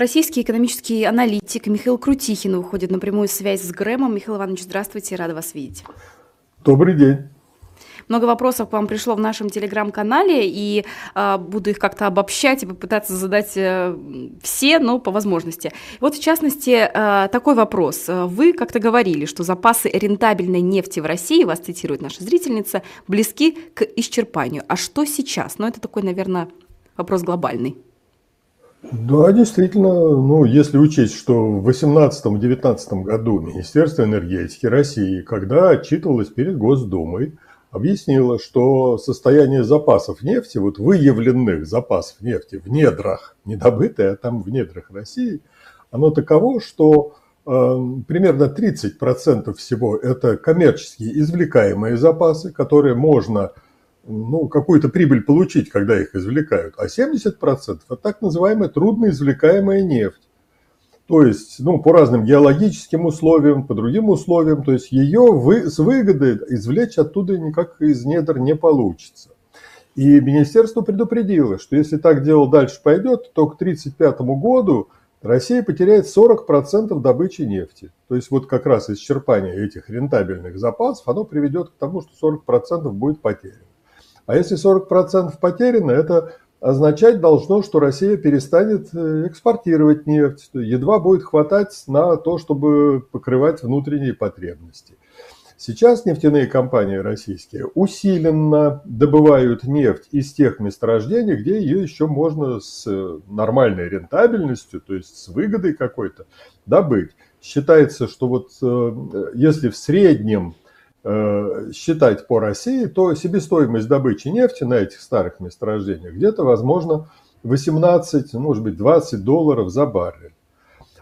Российский экономический аналитик Михаил Крутихин выходит на прямую связь с Грэмом. Михаил Иванович, здравствуйте, рада вас видеть. Добрый день. Много вопросов к вам пришло в нашем телеграм-канале, и э, буду их как-то обобщать и попытаться задать э, все, но по возможности. Вот в частности, э, такой вопрос. Вы как-то говорили, что запасы рентабельной нефти в России, вас цитирует наша зрительница, близки к исчерпанию. А что сейчас? Ну, это такой, наверное, вопрос глобальный. Да, действительно, ну, если учесть, что в 2018-2019 году Министерство энергетики России, когда отчитывалось перед Госдумой, объяснила, что состояние запасов нефти, вот выявленных запасов нефти в недрах, не добытые, а там в недрах России, оно таково, что э, примерно 30% всего это коммерческие извлекаемые запасы, которые можно ну, какую-то прибыль получить, когда их извлекают, а 70% это так называемая трудно извлекаемая нефть. То есть, ну, по разным геологическим условиям, по другим условиям, то есть ее вы, с выгодой извлечь оттуда никак из недр не получится. И министерство предупредило, что если так дело дальше пойдет, то к 1935 году Россия потеряет 40% добычи нефти. То есть вот как раз исчерпание этих рентабельных запасов, оно приведет к тому, что 40% будет потеряно. А если 40% потеряно, это означать должно, что Россия перестанет э, экспортировать нефть, едва будет хватать на то, чтобы покрывать внутренние потребности. Сейчас нефтяные компании российские усиленно добывают нефть из тех месторождений, где ее еще можно с нормальной рентабельностью, то есть с выгодой какой-то, добыть. Считается, что вот э, если в среднем Э, считать по России, то себестоимость добычи нефти на этих старых месторождениях где-то, возможно, 18, может быть, 20 долларов за баррель.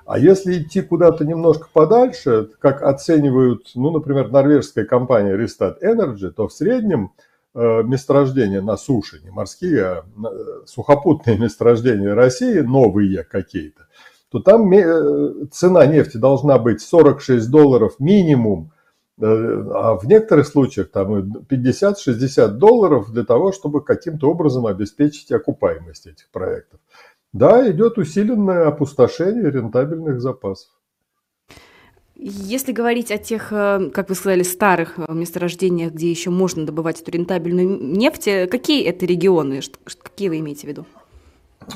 А если идти куда-то немножко подальше, как оценивают, ну, например, норвежская компания Restart Energy, то в среднем э, месторождения на суше, не морские, а э, сухопутные месторождения России, новые какие-то, то там цена нефти должна быть 46 долларов минимум а в некоторых случаях там 50-60 долларов для того, чтобы каким-то образом обеспечить окупаемость этих проектов. Да, идет усиленное опустошение рентабельных запасов. Если говорить о тех, э, как вы сказали, старых э, месторождениях, где еще можно добывать эту рентабельную нефть, какие это регионы? Какие вы имеете в виду?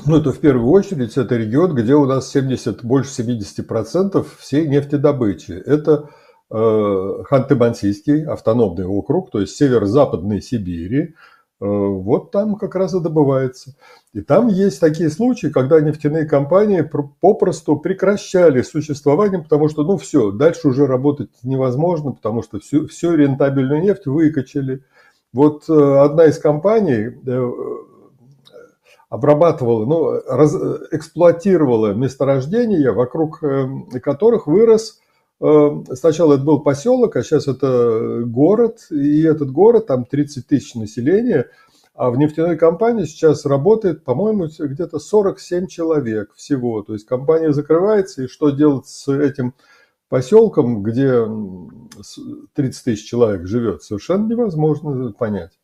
Ну, это в первую очередь это регион, где у нас 70, больше 70% всей нефтедобычи. Это Ханты-Мансийский автономный округ, то есть северо-западной Сибири, э, вот там как раз и добывается. И там есть такие случаи, когда нефтяные компании попросту прекращали существование, потому что, ну все, дальше уже работать невозможно, потому что всю, всю рентабельную нефть выкачали. Вот э, одна из компаний обрабатывала, ну, раз, эксплуатировала месторождения, вокруг которых вырос сначала это был поселок, а сейчас это город, и этот город, там 30 тысяч населения, а в нефтяной компании сейчас работает, по-моему, где-то 47 человек всего. То есть компания закрывается, и что делать с этим поселком, где 30 тысяч человек живет, совершенно невозможно понять.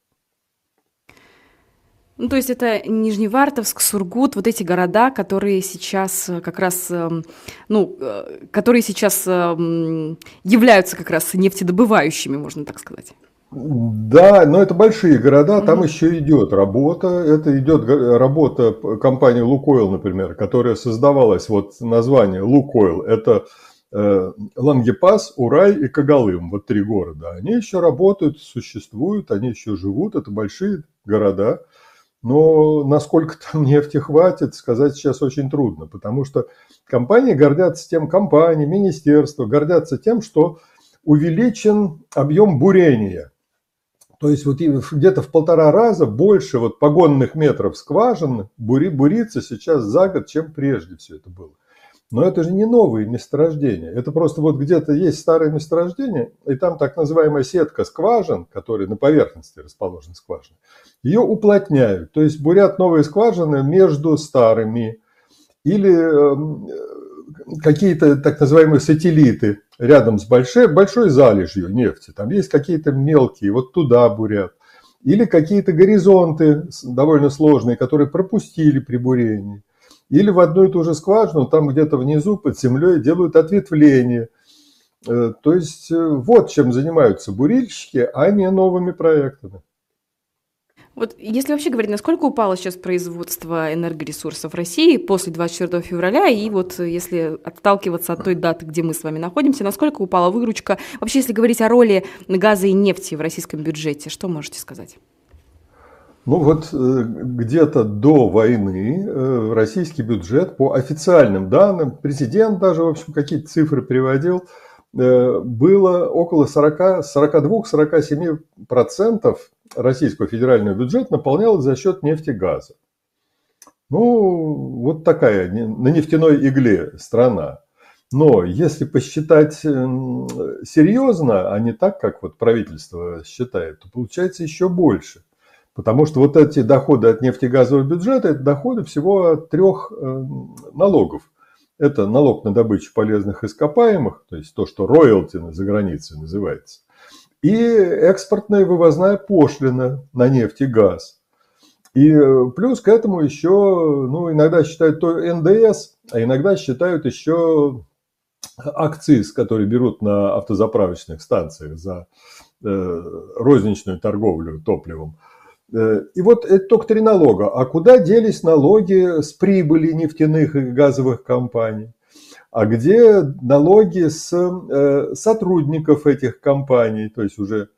Ну, то есть это Нижневартовск, Сургут, вот эти города, которые сейчас э, как раз, эм, ну, э, которые сейчас эм, являются как раз нефтедобывающими, можно так сказать. Да, но это большие города, там угу. еще идет работа. Это идет работа компании Лукойл, например, которая создавалась, вот название Лукойл, это э, Лангепас, Урай и Кагалым, вот три города. Они еще работают, существуют, они еще живут, это большие города. Но насколько там нефти хватит, сказать сейчас очень трудно, потому что компании гордятся тем, компании, министерства гордятся тем, что увеличен объем бурения. То есть вот где-то в полтора раза больше вот погонных метров скважин бури, бурится сейчас за год, чем прежде все это было. Но это же не новые месторождения. Это просто вот где-то есть старые месторождения, и там так называемая сетка скважин, которые на поверхности расположены скважины, ее уплотняют. То есть бурят новые скважины между старыми или эм, какие-то так называемые сателлиты рядом с большой, большой залежью нефти. Там есть какие-то мелкие, вот туда бурят. Или какие-то горизонты довольно сложные, которые пропустили при бурении. Или в одну и ту же скважину, там где-то внизу под землей делают ответвление. Э, то есть э, вот чем занимаются бурильщики, а не новыми проектами. Вот если вообще говорить, насколько упало сейчас производство энергоресурсов в России после 24 февраля, и вот если отталкиваться от той даты, где мы с вами находимся, насколько упала выручка? Вообще, если говорить о роли газа и нефти в российском бюджете, что можете сказать? Ну вот э, где-то до войны э, российский бюджет по официальным данным, президент даже, в общем, какие-то цифры приводил, э, было около 42-47% российского федерального бюджета наполнялось за счет нефти и газа. Ну, вот такая на нефтяной игле страна. Но если посчитать серьезно, а не так, как вот правительство считает, то получается еще больше. Потому что вот эти доходы от нефтегазового бюджета – это доходы всего трех э, налогов. Это налог на добычу полезных ископаемых, то есть то, что роялти за границей называется и экспортная вывозная пошлина на нефть и газ. И э, плюс к этому еще, ну, иногда считают то НДС, а иногда считают еще акциз, который берут на автозаправочных станциях за э, розничную торговлю топливом. Э, и вот это только три налога. А куда делись налоги с прибыли нефтяных и газовых компаний? а где налоги с э, сотрудников этих компаний, то есть уже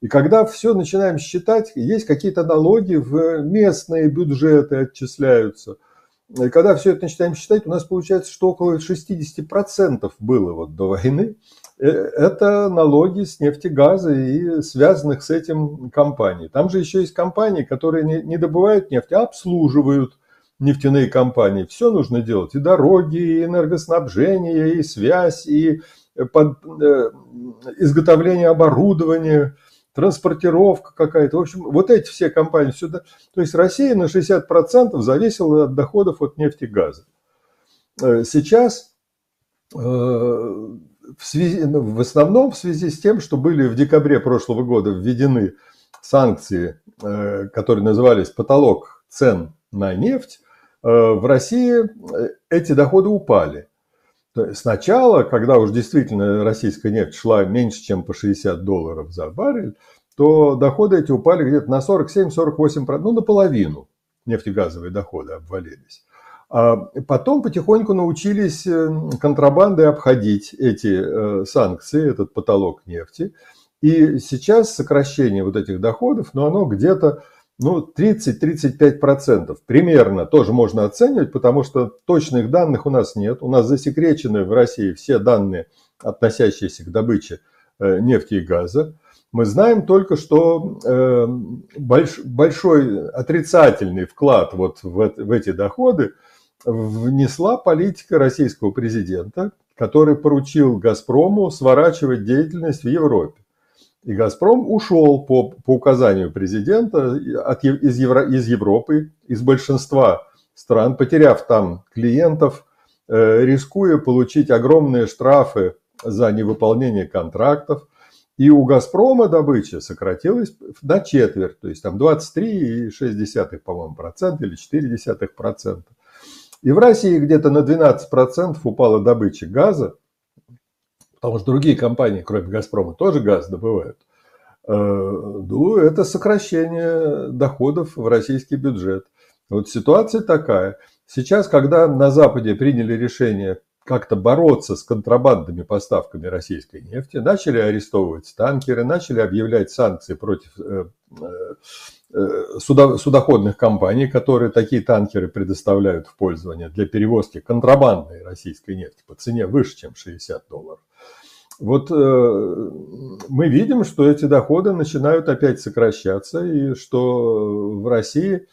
и когда все начинаем считать, есть какие-то налоги в местные бюджеты отчисляются. И когда все это начинаем считать, у нас получается, что около 60% было вот до войны. Э, это налоги с нефтегаза и связанных с этим компаний. Там же еще есть компании, которые не добывают нефть, а обслуживают нефтяные компании. Все нужно делать. И дороги, и энергоснабжение, и связь, и э, под, э, изготовление оборудования, транспортировка какая-то. В общем, вот эти все компании сюда. То есть Россия на 60% зависела от доходов от нефти и газа. Э, сейчас э, в, связи, ну, в основном в связи с тем, что были в декабре прошлого года введены санкции, которые назывались потолок цен на нефть, Э, в России э, эти доходы упали. Сначала, когда уж действительно российская нефть шла меньше, чем по 60 долларов за баррель, то доходы эти упали где-то на 47-48%, ну наполовину нефтегазовые доходы обвалились. А потом потихоньку научились э, контрабандой обходить эти санкции, этот потолок нефти. И сейчас сокращение вот этих доходов, но оно где-то ну, 30-35% примерно тоже можно оценивать, потому что точных данных у нас нет. У нас засекречены в России все данные, относящиеся к добыче э, нефти и газа. Мы знаем только, что э, большой отрицательный вклад вот в эти доходы внесла политика российского президента, который поручил «Газпрому» сворачивать деятельность в Европе. И «Газпром» ушел по, по указанию президента от, из, Евро, из Европы, из большинства стран, потеряв там клиентов, э, рискуя получить огромные штрафы за невыполнение контрактов. И у «Газпрома» добыча сократилась на четверть, то есть там 23,6, по-моему, процента или 0,4 процента. И в России где-то на 12 процентов упала добыча газа, потому что другие компании, кроме «Газпрома», тоже газ добывают. Э, ну, это сокращение доходов в российский бюджет. Вот ситуация такая. Сейчас, когда на Западе приняли решение как-то бороться с контрабандными поставками российской нефти, начали арестовывать танкеры, начали объявлять санкции против э, э, судоходных компаний, которые такие танкеры предоставляют в пользование для перевозки контрабандной российской нефти по цене выше, чем 60 долларов. Вот э, мы видим, что эти доходы начинают опять сокращаться, и что в России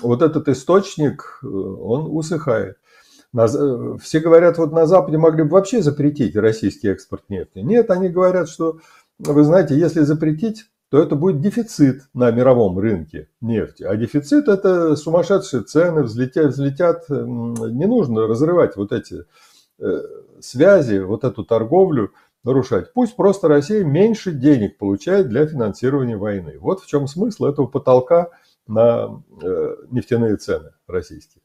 вот этот источник, э, он усыхает. На, э, все говорят, вот на Западе могли бы вообще запретить российский экспорт нефти. Нет, они говорят, что, вы знаете, если запретить, то это будет дефицит на мировом рынке нефти. А дефицит – это сумасшедшие цены, взлетят, взлетят. Не нужно разрывать вот эти Э, связи, вот эту торговлю нарушать. Пусть просто Россия меньше денег получает для финансирования войны. Вот в чем смысл этого потолка на э, нефтяные цены российские.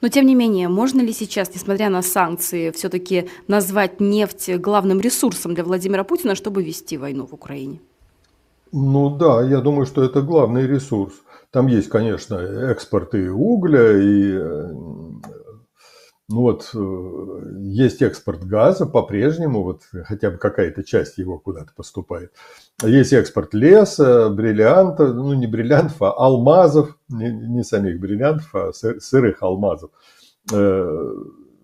Но тем не менее, можно ли сейчас, несмотря на санкции, все-таки назвать нефть главным ресурсом для Владимира Путина, чтобы вести войну в Украине? Ну да, я думаю, что это главный ресурс. Там есть, конечно, экспорт и угля, и э, ну вот э, есть экспорт газа по-прежнему, вот хотя бы какая-то часть его куда-то поступает. Есть экспорт леса, бриллианта, ну не бриллиантов, а алмазов, не, не самих бриллиантов, а сырых алмазов, э,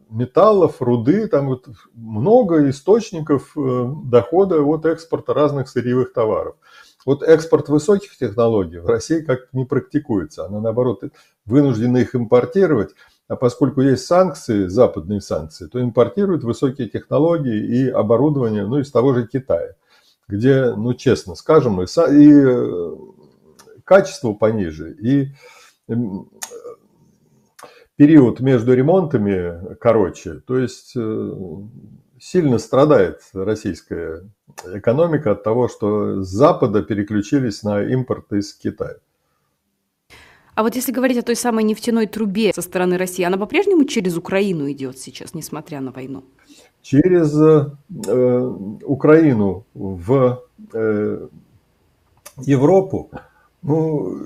металлов, руды, там вот много источников дохода от экспорта разных сырьевых товаров. Вот экспорт высоких технологий в России как-то не практикуется. Она, наоборот, вынуждена их импортировать. А поскольку есть санкции, западные санкции, то импортируют высокие технологии и оборудование ну, из того же Китая, где, ну, честно скажем, и, и э, качество пониже, и период между ремонтами короче. То есть э, сильно страдает российская экономика от того, что с Запада переключились на импорт из Китая. А вот если говорить о той самой нефтяной трубе со стороны России, она по-прежнему через Украину идет сейчас, несмотря на войну? Через э, Украину в э, Европу ну,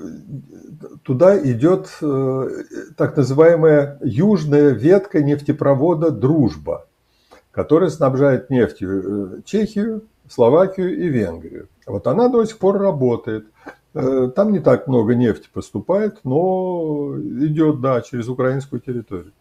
туда идет э, так называемая южная ветка нефтепровода «Дружба» которая снабжает нефтью э, Чехию, Словакию и Венгрию. Вот она до сих пор работает. Э, там не так много нефти поступает, но идет, да, через украинскую территорию.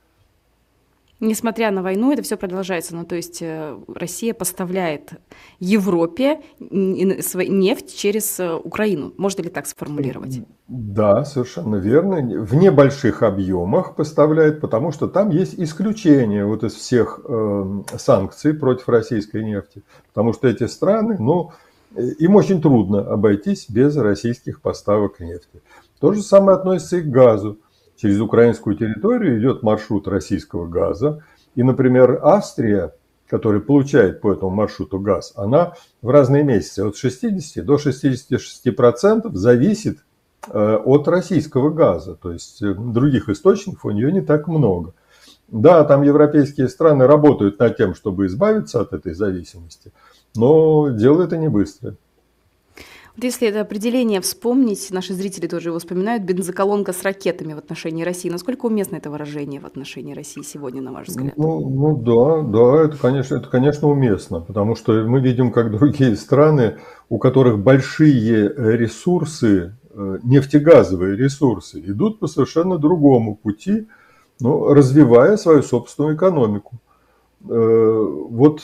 Несмотря на войну, это все продолжается. Ну, то есть э, Россия поставляет Европе нефть через э, Украину. Можно ли так сформулировать? Да, совершенно верно. В небольших объемах поставляет, потому что там есть исключение вот из всех э, санкций против российской нефти. Потому что эти страны, ну, им очень трудно обойтись без российских поставок нефти. То же самое относится и к газу через украинскую территорию идет маршрут российского газа. И, например, Австрия, которая получает по этому маршруту газ, она в разные месяцы от 60 до 66% зависит э, от российского газа. То есть э, других источников у нее не так много. Да, там европейские страны работают над тем, чтобы избавиться от этой зависимости, но дело это не быстрое. Вот если это определение вспомнить, наши зрители тоже его вспоминают, бензоколонка с ракетами в отношении России. Насколько уместно это выражение в отношении России сегодня, на ваш взгляд? Ну, ну да, да, это конечно, это, конечно, уместно, потому что мы видим, как другие страны, у которых большие ресурсы, э, нефтегазовые ресурсы, идут по совершенно другому пути, ну, развивая свою собственную экономику. Э, вот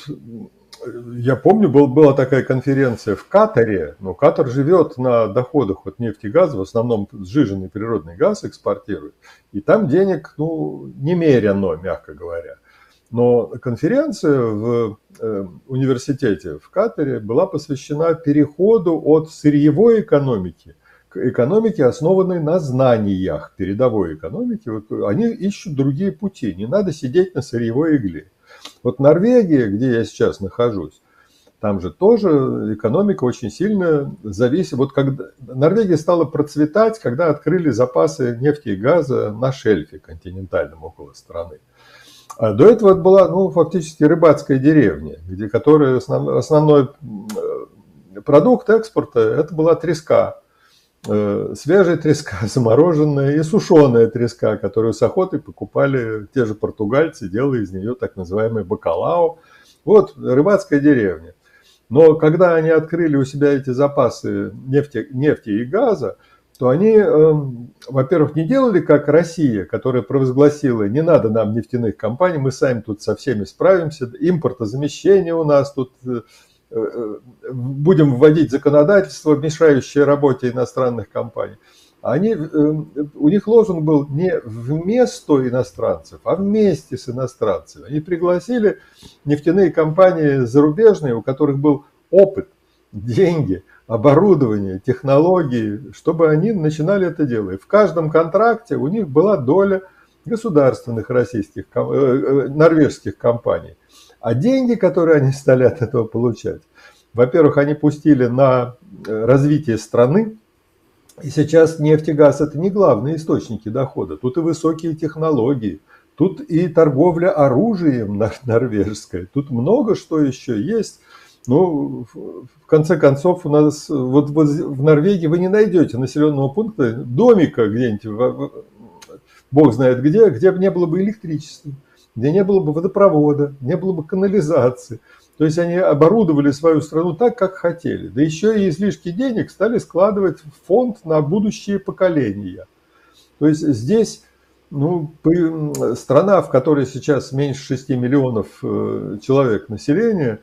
я помню, был, была такая конференция в Катаре, но Катар живет на доходах от нефти и газа, в основном сжиженный природный газ экспортирует, и там денег, ну, немерено, мягко говоря. Но конференция в э, университете в Катаре была посвящена переходу от сырьевой экономики к экономике, основанной на знаниях, передовой экономики. Вот они ищут другие пути, не надо сидеть на сырьевой игле. Вот Норвегия, где я сейчас нахожусь, там же тоже экономика очень сильно зависит. Вот когда Норвегия стала процветать, когда открыли запасы нефти и газа на шельфе континентальном около страны. А до этого это была ну, фактически рыбацкая деревня, где, которая основной, основной продукт экспорта это была треска. Э, свежая треска, замороженная и сушеная треска, которую с охотой покупали те же португальцы, делая из нее так называемый бакалао. Вот рыбацкая деревня. Но когда они открыли у себя эти запасы нефти, нефти и газа, то они, э, во-первых, не делали как Россия, которая провозгласила, не надо нам нефтяных компаний, мы сами тут со всеми справимся, импортозамещение у нас тут Э, будем вводить законодательство, мешающее работе иностранных компаний. Они, э, у них лозунг был не вместо иностранцев, а вместе с иностранцами. Они пригласили нефтяные компании зарубежные, у которых был опыт, деньги, оборудование, технологии, чтобы они начинали это делать. В каждом контракте у них была доля государственных российских, э, норвежских компаний. А деньги, которые они стали от этого получать, во-первых, они пустили на э, развитие страны, И сейчас нефть и газ – это не главные источники дохода. Тут и высокие технологии, тут и торговля оружием норвежская, тут много что еще есть. Ну, в конце концов, у нас вот, вот в Норвегии вы не найдете населенного пункта, домика где-нибудь, бог знает где, где бы не было бы электричества, где не было бы водопровода, не было бы канализации. То есть они оборудовали свою страну так, как хотели. Да еще и излишки денег стали складывать в фонд на будущие поколения. То есть здесь ну, страна, в которой сейчас меньше 6 миллионов э, человек населения,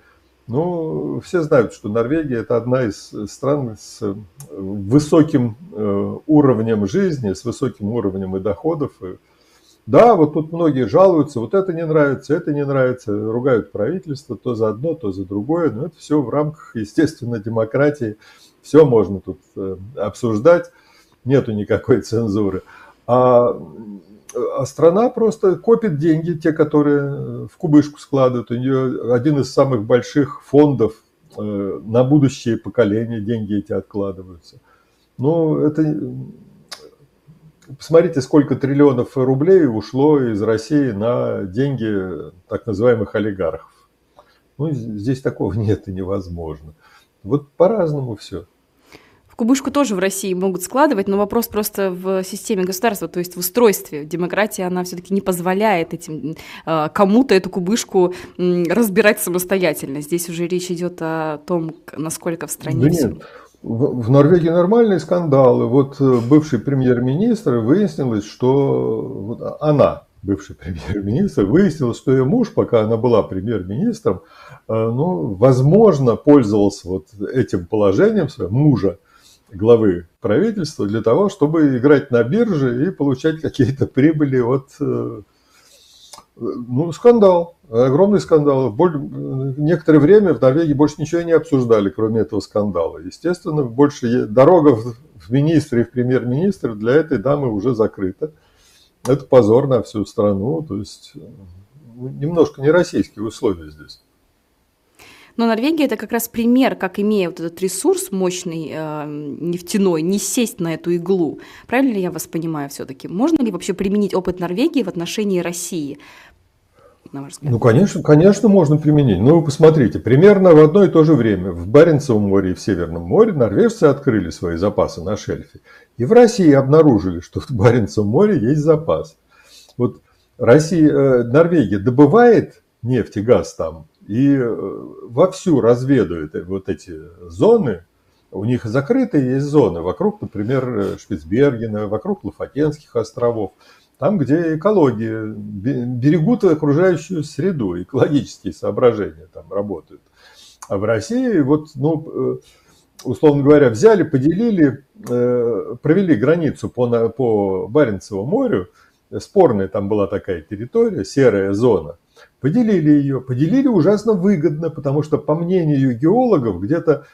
ну, все знают, что Норвегия это одна из стран с высоким э, уровнем жизни, с высоким уровнем и доходов, да, вот тут многие жалуются, вот это не нравится, это не нравится, ругают правительство то за одно, то за другое, но это все в рамках, естественно, демократии, все можно тут э, обсуждать, нету никакой цензуры. А, а страна просто копит деньги, те, которые в кубышку складывают. У нее один из самых больших фондов э, на будущее поколение деньги эти откладываются. Ну, это посмотрите, сколько триллионов рублей ушло из России на деньги так называемых олигархов. Ну, здесь такого нет и невозможно. Вот по-разному все. В кубышку тоже в России могут складывать, но вопрос просто в системе государства, то есть в устройстве. Демократия, она все-таки не позволяет этим а, кому-то эту кубышку разбирать самостоятельно. Здесь уже речь идет о том, насколько в стране да все. Нет. В Норвегии нормальные скандалы. Вот э, бывший премьер-министр выяснилось, что она, бывший премьер-министр, выяснилось, что ее муж, пока она была премьер-министром, э, ну, возможно, пользовался вот этим положением своего мужа, главы правительства, для того, чтобы играть на бирже и получать какие-то прибыли от э, ну, скандал, огромный скандал. Некоторое время в Норвегии больше ничего не обсуждали, кроме этого скандала. Естественно, больше дорога в министры и в премьер-министр для этой дамы уже закрыта. Это позор на всю страну, то есть ну, немножко не российские условия здесь. Но Норвегия это как раз пример, как имея вот этот ресурс мощный э, нефтяной, не сесть на эту иглу. Правильно ли я вас понимаю все-таки? Можно ли вообще применить опыт Норвегии в отношении России? на ваш? Ну, конечно, конечно, можно применить. Ну, вы посмотрите, примерно в одно и то же время в Баренцевом море и в Северном море норвежцы открыли свои запасы на шельфе. И в России обнаружили, что в Баренцевом море есть запас. Вот Россия, э, Норвегия добывает нефть и газ там и э, вовсю разведывает вот эти зоны, у них закрытые есть зоны. Вокруг, например, Шпицбергена, вокруг Лафатенских островов. Там, где экология, берегут окружающую среду, экологические соображения там работают. А в России, вот, ну, э, условно говоря, взяли, поделили, э, провели границу по, по Баренцеву морю, спорная там была такая территория, серая зона, поделили ее, поделили ужасно выгодно, потому что, по мнению геологов, где-то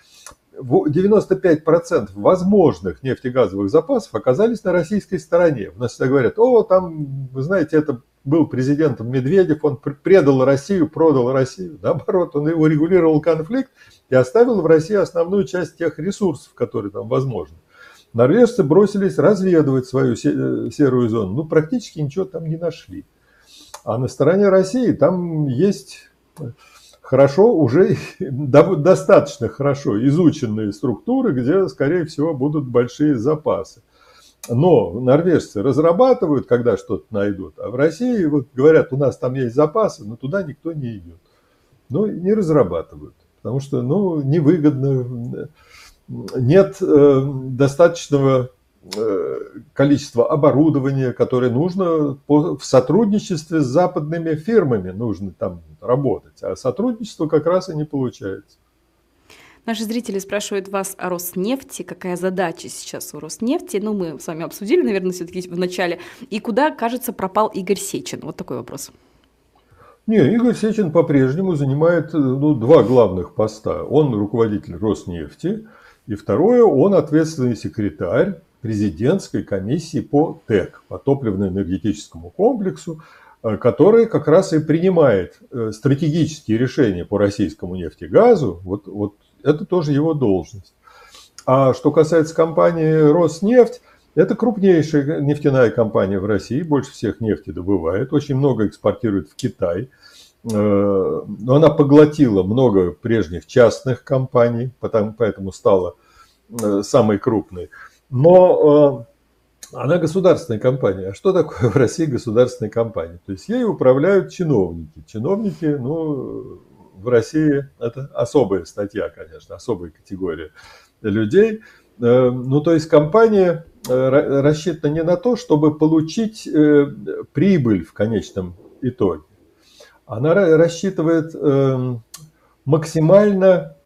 95% возможных нефтегазовых запасов оказались на российской стороне. У нас всегда говорят, о, там, вы знаете, это был президентом Медведев, он предал Россию, продал Россию. Наоборот, он его регулировал конфликт и оставил в России основную часть тех ресурсов, которые там возможны. Норвежцы бросились разведывать свою э, серую зону, ну, практически ничего там не нашли. А на стороне России там есть хорошо, уже достаточно хорошо изученные структуры, где, скорее всего, будут большие запасы. Но норвежцы разрабатывают, когда что-то найдут, а в России вот говорят, у нас там есть запасы, но туда никто не идет. Ну, не разрабатывают, потому что, ну, невыгодно, нет э, достаточного количество оборудования, которое нужно в сотрудничестве с западными фирмами нужно там работать, а сотрудничество как раз и не получается. Наши зрители спрашивают вас о Роснефти, какая задача сейчас у Роснефти, ну мы с вами обсудили, наверное, все-таки в начале, и куда, кажется, пропал Игорь Сечин? Вот такой вопрос. Не, Игорь Сечин по-прежнему занимает ну, два главных поста. Он руководитель Роснефти, и второе, он ответственный секретарь президентской комиссии по ТЭК, по топливно-энергетическому комплексу, э, который как раз и принимает э, стратегические решения по российскому нефтегазу. Вот, вот это тоже его должность. А что касается компании «Роснефть», это крупнейшая нефтяная компания в России, больше всех нефти добывает, очень много экспортирует в Китай. Э, но она поглотила много прежних частных компаний, поэтому стала самой крупной. Но э, она государственная компания. А что такое в России государственная компания? То есть ей управляют чиновники. Чиновники, ну, в России это особая статья, конечно, особая категория людей. Ну, то есть компания рассчитана не на то, чтобы получить прибыль в конечном итоге, она рассчитывает максимально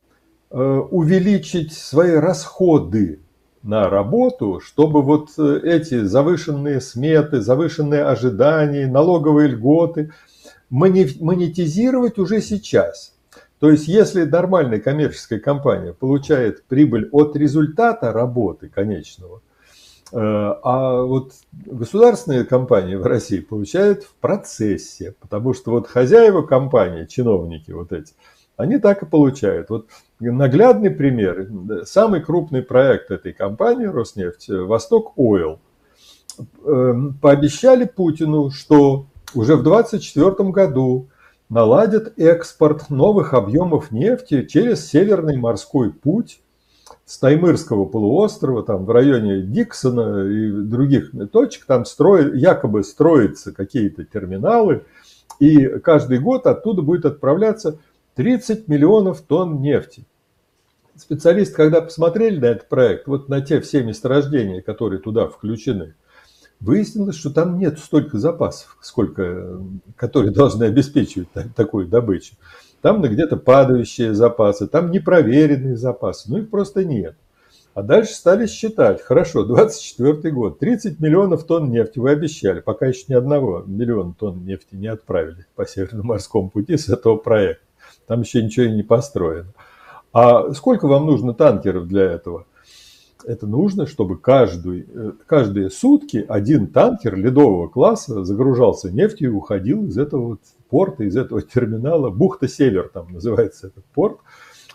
э, увеличить свои расходы на работу, чтобы вот э, эти завышенные сметы, завышенные ожидания, налоговые льготы монетизировать уже сейчас. То есть, если нормальная коммерческая компания получает прибыль от результата работы конечного – Э, а вот государственные компании в России получают в процессе, потому что вот хозяева компании, чиновники вот эти, они так и получают. Вот наглядный пример, самый крупный проект этой компании Роснефть, Восток Ойл, эм, пообещали Путину, что уже в 2024 году наладят экспорт новых объемов нефти через Северный морской путь с Таймырского полуострова, там в районе Диксона и других точек, там строят, якобы строятся какие-то терминалы, и каждый год оттуда будет отправляться 30 миллионов тонн нефти. Специалисты, когда посмотрели на этот проект, вот на те все месторождения, которые туда включены, выяснилось, что там нет столько запасов, сколько, которые должны обеспечивать такую добычу. Там где-то падающие запасы, там непроверенные запасы, ну их просто нет. А дальше стали считать, хорошо, 24 год, 30 миллионов тонн нефти вы обещали, пока еще ни одного миллиона тонн нефти не отправили по Северно-морскому пути с этого проекта. Там еще ничего и не построено. А сколько вам нужно танкеров для этого? Это нужно, чтобы каждый, э, каждые сутки один танкер ледового класса загружался нефтью и уходил из этого вот порта, из этого терминала, бухта Север там называется этот порт,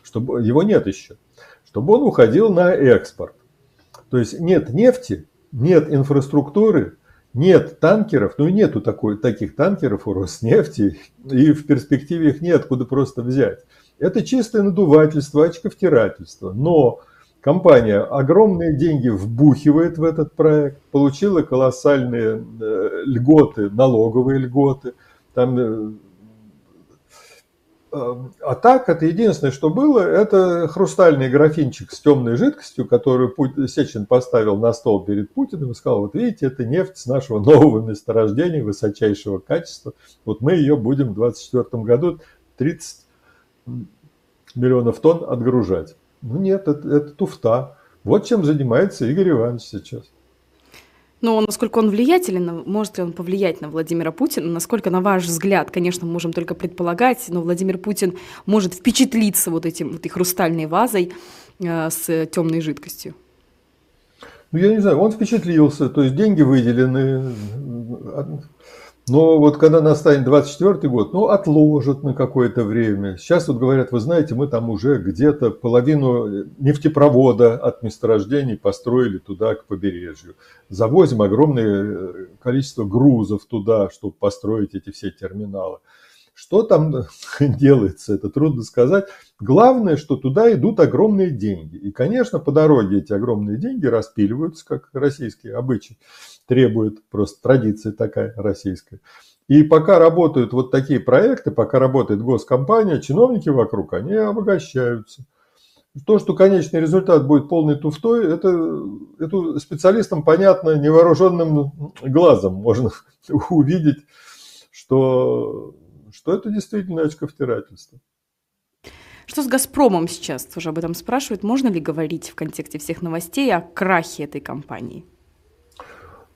чтобы его нет еще, чтобы он уходил на экспорт. То есть нет нефти, нет инфраструктуры, нет танкеров, ну и нету такой, таких танкеров у Роснефти, и в перспективе их нет куда просто взять. Это чистое надувательство, очковтирательство. Но компания огромные деньги вбухивает в этот проект, получила колоссальные э, льготы, налоговые льготы – там, э, а так, это единственное, что было, это хрустальный графинчик с темной жидкостью, которую Сечин поставил на стол перед Путиным и сказал, вот видите, это нефть с нашего нового месторождения высочайшего качества. Вот мы ее будем в 2024 году 30 миллионов тонн отгружать. Ну нет, это, это туфта. Вот чем занимается Игорь Иванович сейчас. Но насколько он влиятелен, может ли он повлиять на Владимира Путина? Насколько, на ваш взгляд, конечно, мы можем только предполагать, но Владимир Путин может впечатлиться вот этим вот этой хрустальной вазой э, с темной жидкостью? Ну, я не знаю, он впечатлился, то есть деньги выделены, но вот когда настанет 24 год, ну, отложат на какое-то время. Сейчас вот говорят, вы знаете, мы там уже где-то половину нефтепровода от месторождений построили туда, к побережью. Завозим огромное э, количество грузов туда, чтобы построить эти все терминалы. Что там делается, это трудно сказать. Главное, что туда идут огромные деньги. И, конечно, по дороге эти огромные деньги распиливаются, как российские обычаи требует, просто традиция такая российская. И пока работают вот такие проекты, пока работает госкомпания, чиновники вокруг, они обогащаются. То, что конечный результат будет полной туфтой, это, это специалистам понятно, невооруженным глазом можно увидеть, что, что это действительно очковтирательство. Что с «Газпромом» сейчас? Тоже об этом спрашивают. Можно ли говорить в контексте всех новостей о крахе этой компании?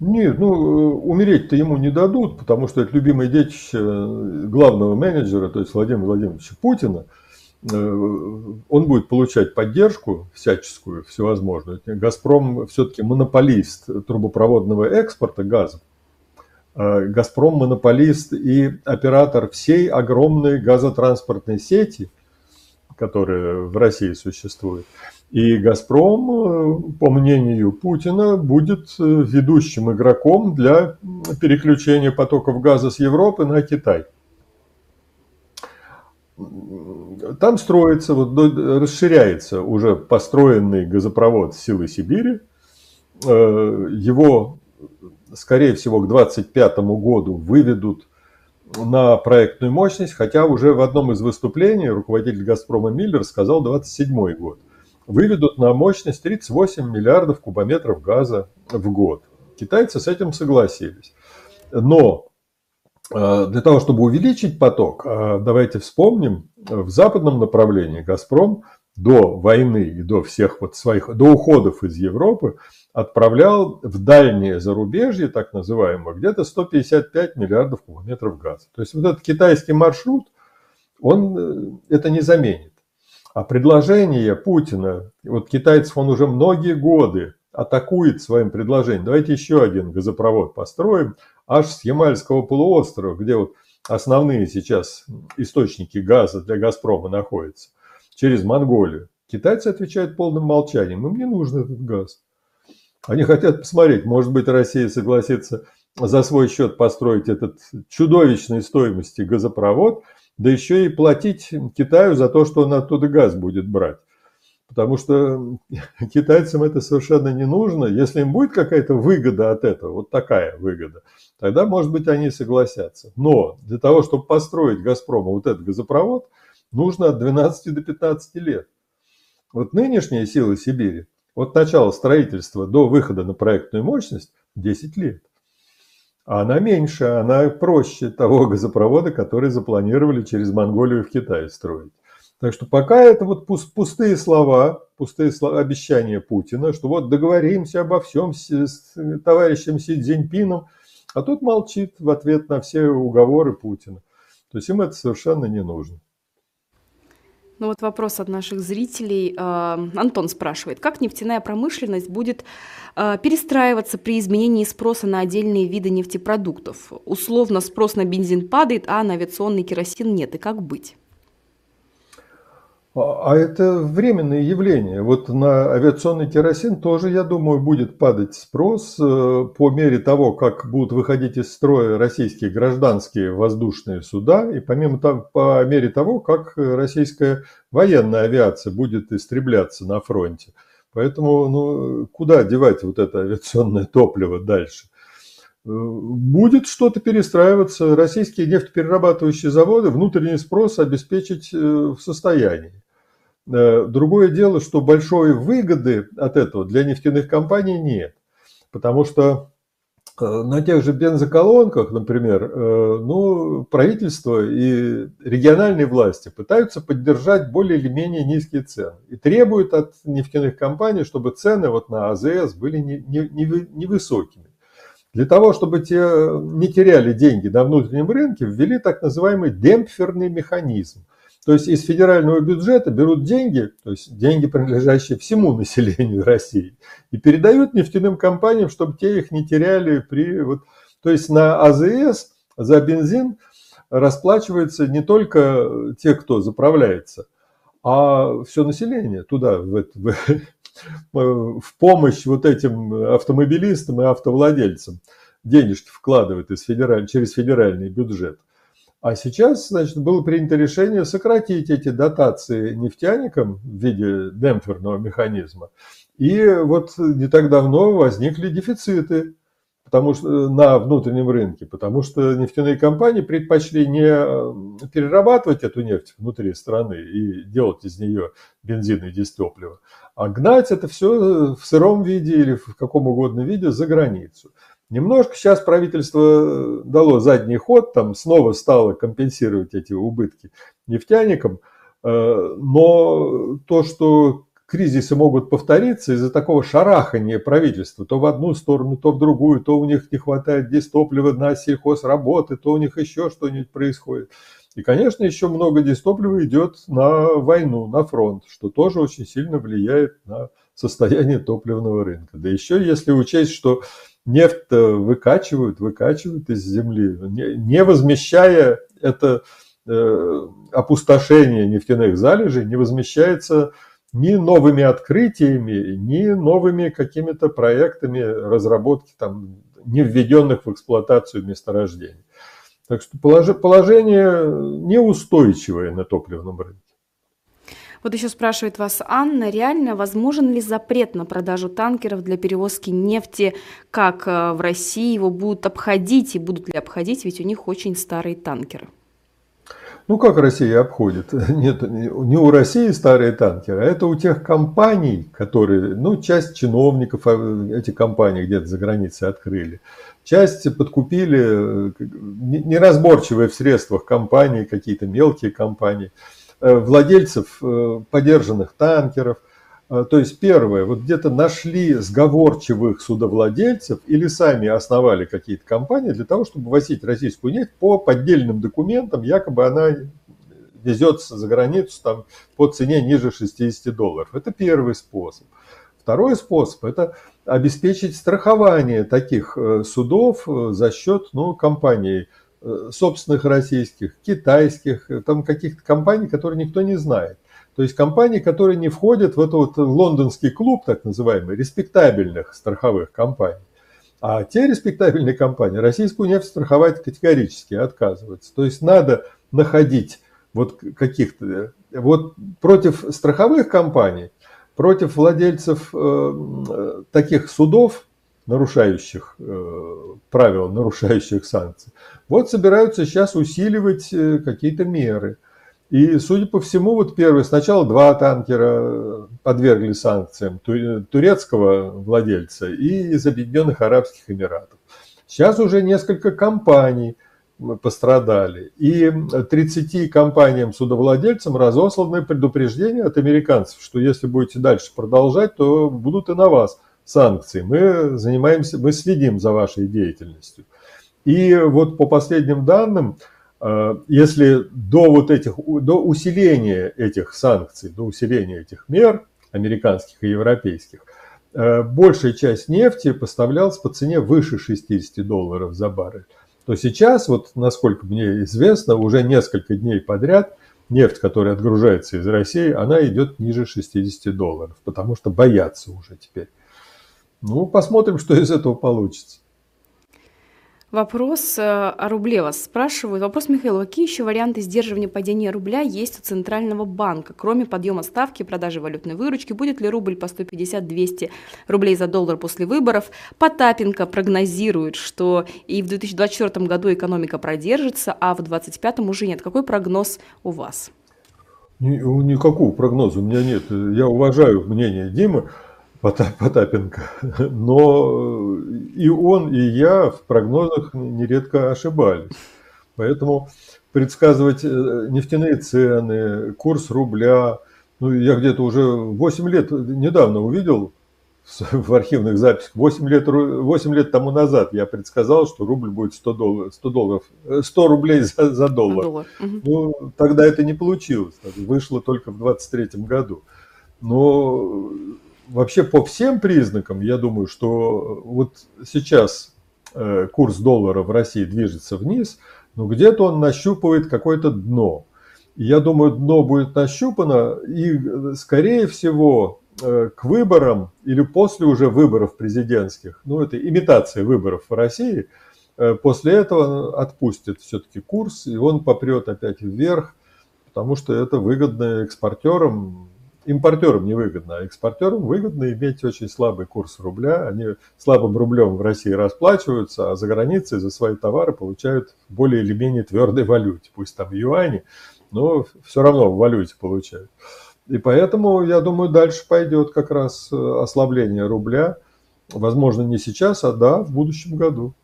Нет, ну, э, умереть-то ему не дадут, потому что это любимое детище э, главного менеджера, то есть Владимира Владимировича Путина. Э, он будет получать поддержку всяческую, всевозможную. «Газпром» все-таки монополист трубопроводного экспорта газа. «Газпром» монополист и оператор всей огромной газотранспортной сети, которая в России существует. И «Газпром», по мнению Путина, будет ведущим игроком для переключения потоков газа с Европы на Китай. Там строится, вот, расширяется уже построенный газопровод «Силы Сибири». Его скорее всего, к 2025 году выведут на проектную мощность, хотя уже в одном из выступлений руководитель «Газпрома» Миллер сказал 27 год. Выведут на мощность 38 миллиардов кубометров газа в год. Китайцы с этим согласились. Но э, для того, чтобы увеличить поток, э, давайте вспомним, в западном направлении «Газпром» до войны и до всех вот своих, до уходов из Европы отправлял в дальнее зарубежье, так называемое, где-то 155 миллиардов кубометров газа. То есть вот этот китайский маршрут, он э, это не заменит. А предложение Путина, вот китайцев он уже многие годы атакует своим предложением. Давайте еще один газопровод построим аж с Ямальского полуострова, где вот основные сейчас источники газа для «Газпрома» находятся, через Монголию. Китайцы отвечают полным молчанием. Им не нужен этот газ. Они хотят посмотреть, может быть, Россия согласится за свой счет построить этот чудовищной стоимости газопровод, да еще и платить Китаю за то, что он оттуда газ будет брать. Потому что китайцам это совершенно не нужно. Если им будет какая-то выгода от этого, вот такая выгода, тогда, может быть, они согласятся. Но для того, чтобы построить «Газпрома» вот этот газопровод, нужно от 12 до 15 лет. Вот нынешние силы Сибири, от начала строительства до выхода на проектную мощность 10 лет. А она меньше, она проще того газопровода, который запланировали через Монголию в Китай строить. Так что пока это вот пустые слова, пустые слова, обещания Путина, что вот договоримся обо всем с, с товарищем Си Цзиньпином, а тут молчит в ответ на все уговоры Путина. То есть им это совершенно не нужно. Ну вот вопрос от наших зрителей. А, Антон спрашивает, как нефтяная промышленность будет а, перестраиваться при изменении спроса на отдельные виды нефтепродуктов? Условно спрос на бензин падает, а на авиационный керосин нет. И как быть? А, а это временное явление. Вот на авиационный керосин тоже, я думаю, будет падать спрос э, по мере того, как будут выходить из строя российские гражданские воздушные суда, и помимо того, по мере того, как российская военная авиация будет истребляться на фронте. Поэтому ну, куда девать вот это авиационное топливо дальше? Э, будет что-то перестраиваться. Российские нефтеперерабатывающие заводы внутренний спрос обеспечить э, в состоянии. Э, другое дело, что большой выгоды от этого для нефтяных компаний нет. Потому что э, на тех же бензоколонках, например, э, ну, правительство и региональные власти пытаются поддержать более или менее низкие цены и требуют от нефтяных компаний, чтобы цены вот на АЗС были невысокими. Для того, чтобы те не теряли деньги на внутреннем рынке, ввели так называемый демпферный механизм. То есть из федерального бюджета берут деньги, то есть деньги, принадлежащие всему населению России, и передают нефтяным компаниям, чтобы те их не теряли при... Вот, то есть на АЗС за бензин расплачиваются не только те, кто заправляется, а все население туда, в, в, в помощь вот этим автомобилистам и автовладельцам денежки вкладывают из федераль, через федеральный бюджет. А сейчас, значит, было принято решение сократить эти дотации нефтяникам в виде демпферного механизма. И вот не так давно возникли дефициты потому что, на внутреннем рынке, потому что нефтяные компании предпочли не э, перерабатывать эту нефть внутри страны и делать из нее бензин и дистопливо, а гнать это все в сыром виде или в каком угодно виде за границу. Немножко сейчас правительство э, дало задний ход, там снова стало компенсировать эти убытки нефтяникам, э, но то, что кризисы могут повториться из-за такого шарахания правительства, то в одну сторону, то в другую, то у них не хватает здесь топлива на сельхозработы, то у них еще что-нибудь происходит. И, конечно, еще много дистоплива идет на войну, на фронт, что тоже очень сильно влияет на состояние топливного рынка. Да еще если учесть, что нефть выкачивают, выкачивают из земли, не возмещая это опустошение нефтяных залежей не возмещается ни новыми открытиями, ни новыми какими-то проектами разработки там, не введенных в эксплуатацию месторождений. Так что положение неустойчивое на топливном рынке. Вот еще спрашивает вас Анна, реально возможен ли запрет на продажу танкеров для перевозки нефти, как э, в России его будут обходить и будут ли обходить, ведь у них очень старые танкеры? Ну, как Россия обходит? Нет, не у России старые танкеры, а это у тех компаний, которые, ну, часть чиновников а, эти компании где-то за границей открыли, часть подкупили э, неразборчивые в средствах компании, какие-то мелкие компании, владельцев э, подержанных танкеров – а, то есть первое, вот где-то нашли сговорчивых судовладельцев или сами основали какие-то компании для того, чтобы возить российскую нефть по поддельным документам, якобы она везется за границу там, по цене ниже 60 долларов. Это первый способ. Второй способ – это обеспечить страхование таких э, судов э, за счет ну, компаний э, собственных российских, китайских, там каких-то компаний, которые никто не знает. То есть компании, которые не входят в этот вот лондонский клуб, так называемый, респектабельных страховых компаний. А те респектабельные компании российскую нефть страховать категорически отказываются. То есть надо находить вот каких-то... Вот против страховых компаний, против владельцев э, таких судов, нарушающих э, правила, нарушающих санкции, вот собираются сейчас усиливать э, какие-то меры – и, судя по всему, вот первый, сначала два танкера подвергли санкциям турецкого владельца и из Объединенных Арабских Эмиратов. Сейчас уже несколько компаний пострадали. И 30 компаниям-судовладельцам разосланы предупреждения от американцев, что если будете дальше продолжать, то будут и на вас санкции. Мы занимаемся, мы следим за вашей деятельностью. И вот по последним данным, Э, если до вот этих, до усиления этих санкций, до усиления этих мер, американских и европейских, э, большая часть нефти поставлялась по цене выше 60 долларов за баррель, то сейчас, вот насколько мне известно, уже несколько дней подряд нефть, которая отгружается из России, она идет ниже 60 долларов, потому что боятся уже теперь. Ну, посмотрим, что из этого получится. Вопрос э, о рубле вас спрашивают. Вопрос Михаила. Какие еще варианты сдерживания падения рубля есть у Центрального банка? Кроме подъема ставки, продажи валютной выручки, будет ли рубль по 150-200 рублей за доллар после выборов? Потапенко прогнозирует, что и в 2024 году экономика продержится, а в 2025 уже нет. Какой прогноз у вас? Никакого прогноза у меня нет. Я уважаю мнение Димы. Потапенко. Но и он, и я в прогнозах нередко ошибались. Поэтому предсказывать э, нефтяные цены, курс рубля, ну, я где-то уже 8 лет, недавно увидел в архивных записях, 8 лет, 8 лет тому назад я предсказал, что рубль будет 100 долларов, 100, долларов, 100 рублей за, за доллар. доллар. Ну, тогда это не получилось, вышло только в 23 году. Но вообще по всем признакам, я думаю, что вот сейчас э, курс доллара в России движется вниз, но где-то он нащупывает какое-то дно. Я думаю, дно будет нащупано, и, скорее всего, э, к выборам или после уже выборов президентских, ну, это имитация выборов в России, э, после этого отпустит все-таки курс, и он попрет опять вверх, потому что это выгодно экспортерам, импортерам невыгодно, а экспортерам выгодно иметь очень слабый курс рубля. Они слабым рублем в России расплачиваются, а за границей за свои товары получают более или менее твердой валюте. Пусть там юани, но все равно в валюте получают. И поэтому, я думаю, дальше пойдет как раз э, ослабление рубля. Возможно, не сейчас, а да, в будущем году.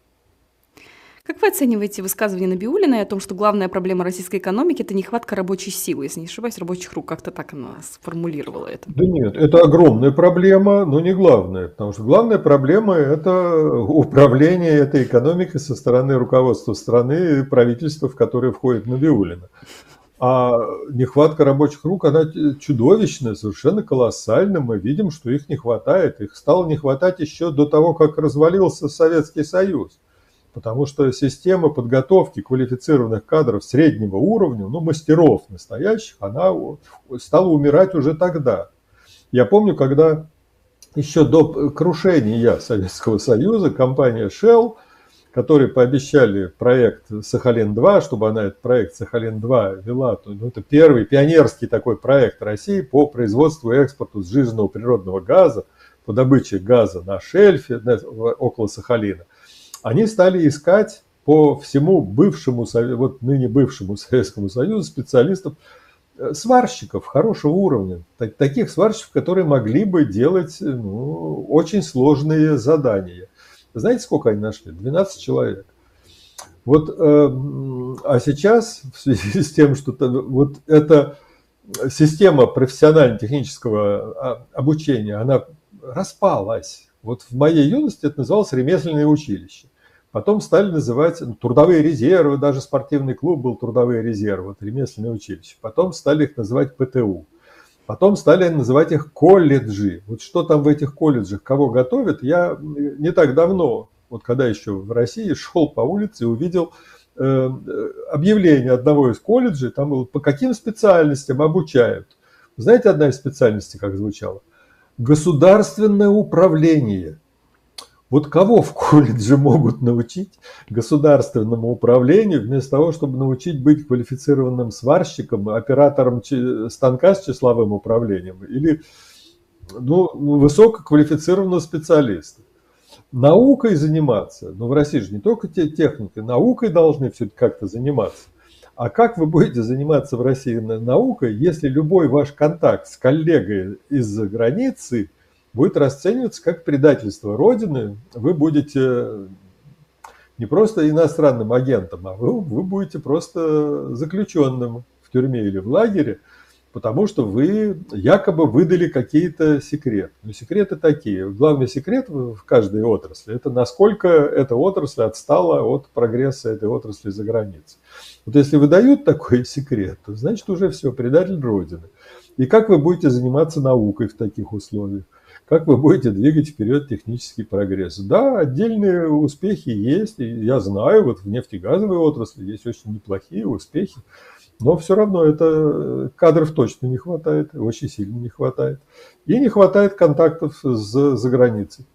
Как вы оцениваете высказывание Набиулиной о том, что главная проблема российской экономики – это нехватка рабочей силы, если не ошибаюсь, рабочих рук? Как-то так она сформулировала это. Да нет, это огромная проблема, но не главная. Потому что главная проблема – это управление этой экономикой со стороны руководства страны и правительства, в которое входит Набиулина. А нехватка рабочих рук, она чудовищная, совершенно колоссальная. Мы видим, что их не хватает. Их стало не хватать еще до того, как развалился Советский Союз. Потому что система подготовки квалифицированных кадров среднего уровня, ну, мастеров настоящих, она стала умирать уже тогда. Я помню, когда еще до крушения Советского Союза компания Shell, которые пообещали проект Сахалин-2, чтобы она этот проект Сахалин-2 вела, ну, это первый пионерский такой проект России по производству и экспорту сжиженного природного газа, по добыче газа на шельфе около Сахалина они стали искать по всему бывшему, вот ныне бывшему Советскому Союзу специалистов, э, сварщиков хорошего уровня, таких сварщиков, которые могли бы делать ну, очень сложные задания. Знаете, сколько они нашли? 12 человек. Вот, э, а сейчас в связи с тем, что вот эта система профессионально-технического а, обучения, она распалась. Вот в моей юности это называлось ремесленное училище. Потом стали называть ну, трудовые резервы, даже спортивный клуб был трудовые резервы, вот, ремесленное училище. Потом стали их называть ПТУ. Потом стали называть их колледжи. Вот что там в этих колледжах, кого готовят, я не так давно, вот когда еще в России, шел по улице и увидел э, объявление одного из колледжей, там было, по каким специальностям обучают. Знаете, одна из специальностей, как звучала? Государственное управление – вот кого в колледже могут научить государственному управлению, вместо того, чтобы научить быть квалифицированным сварщиком, оператором станка с числовым управлением или ну, высококвалифицированного специалиста? Наукой заниматься, ну в России же не только те техники, наукой должны все-таки как-то заниматься. А как вы будете заниматься в России наукой, если любой ваш контакт с коллегой из-за границы – будет расцениваться как предательство Родины. Вы будете не просто иностранным агентом, а вы, вы будете просто заключенным в тюрьме или в лагере, потому что вы якобы выдали какие-то секреты. Но секреты такие. Главный секрет в каждой отрасли – это насколько эта отрасль отстала от прогресса этой отрасли за границей. Вот если выдают такой секрет, то значит уже все, предатель Родины. И как вы будете заниматься наукой в таких условиях? Как вы будете двигать вперед технический прогресс. Да, отдельные успехи есть, я знаю, вот в нефтегазовой отрасли есть очень неплохие успехи, но все равно это кадров точно не хватает, очень сильно не хватает. И не хватает контактов с, за границей.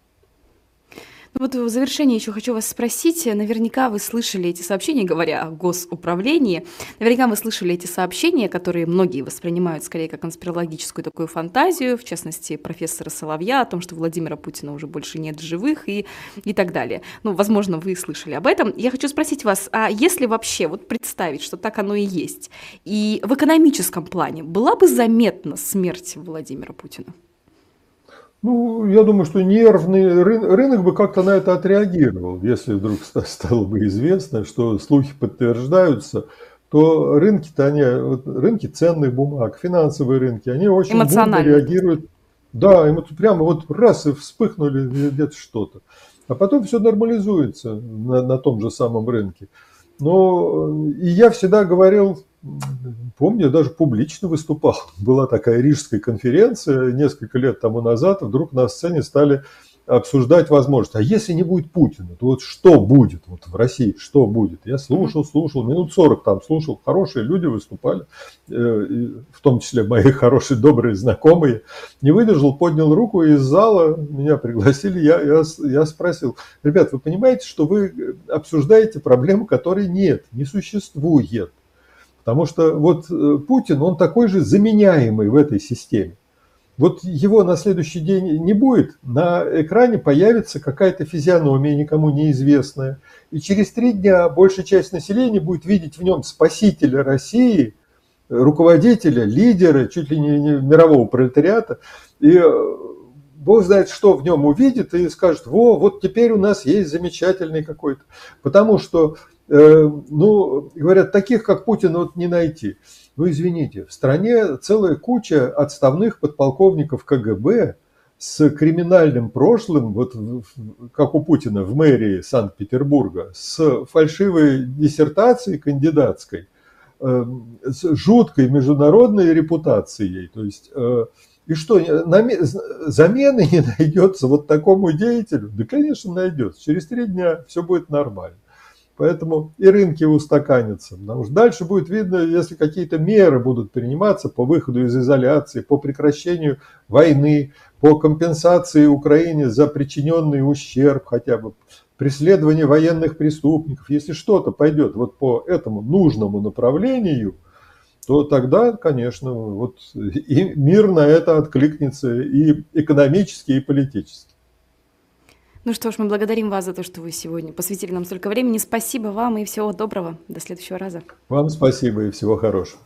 Ну вот в завершении еще хочу вас спросить. Наверняка вы слышали эти сообщения, говоря о госуправлении. Наверняка вы слышали эти сообщения, которые многие воспринимают скорее как конспирологическую такую фантазию, в частности, профессора Соловья о том, что Владимира Путина уже больше нет живых и, и так далее. Ну, возможно, вы слышали об этом. Я хочу спросить вас, а если вообще вот представить, что так оно и есть, и в экономическом плане была бы заметна смерть Владимира Путина? Ну, я думаю, что нервный рынок бы как-то на это отреагировал. Если вдруг стало бы известно, что слухи подтверждаются, то рынки-то они, вот рынки ценных бумаг, финансовые рынки, они очень бурно реагируют. Да, им прямо вот раз и вспыхнули где-то что-то. А потом все нормализуется на, на том же самом рынке. Но и я всегда говорил Помню, я даже публично выступал. Была такая рижская конференция несколько лет тому назад, вдруг на сцене стали обсуждать возможность. А если не будет Путина, то вот что будет вот в России, что будет? Я слушал, слушал, минут 40 там слушал, хорошие люди выступали, э, в том числе мои хорошие, добрые знакомые. Не выдержал, поднял руку из зала, меня пригласили, я, я, я спросил, ребят, вы понимаете, что вы обсуждаете проблему, которой нет, не существует. Потому что вот э, Путин, он такой же заменяемый в этой системе. Вот его на следующий день не будет, на экране появится какая-то физиономия никому неизвестная. И через три дня большая часть населения будет видеть в нем спасителя России, руководителя, лидера, чуть ли не мирового пролетариата. И э, Бог знает, что в нем увидит и скажет, во, вот теперь у нас есть замечательный какой-то. Потому что ну, говорят, таких, как Путин, вот не найти. Ну, извините, в стране целая куча отставных подполковников КГБ с криминальным прошлым, вот как у Путина в мэрии Санкт-Петербурга, с фальшивой диссертацией кандидатской, э, с жуткой международной репутацией. То есть, э, и что, замены не найдется вот такому деятелю? Да, конечно, найдется. Через три дня все будет нормально. Поэтому и рынки устаканятся. Потому что дальше будет видно, если какие-то меры будут приниматься по выходу из изоляции, по прекращению войны, по компенсации Украине за причиненный ущерб хотя бы, преследование военных преступников, если что-то пойдет вот по этому нужному направлению, то тогда, конечно, вот и мир на это откликнется и экономически, и политически. Ну что ж, мы благодарим вас за то, что вы сегодня посвятили нам столько времени. Спасибо вам и всего доброго. До следующего раза. Вам спасибо и всего хорошего.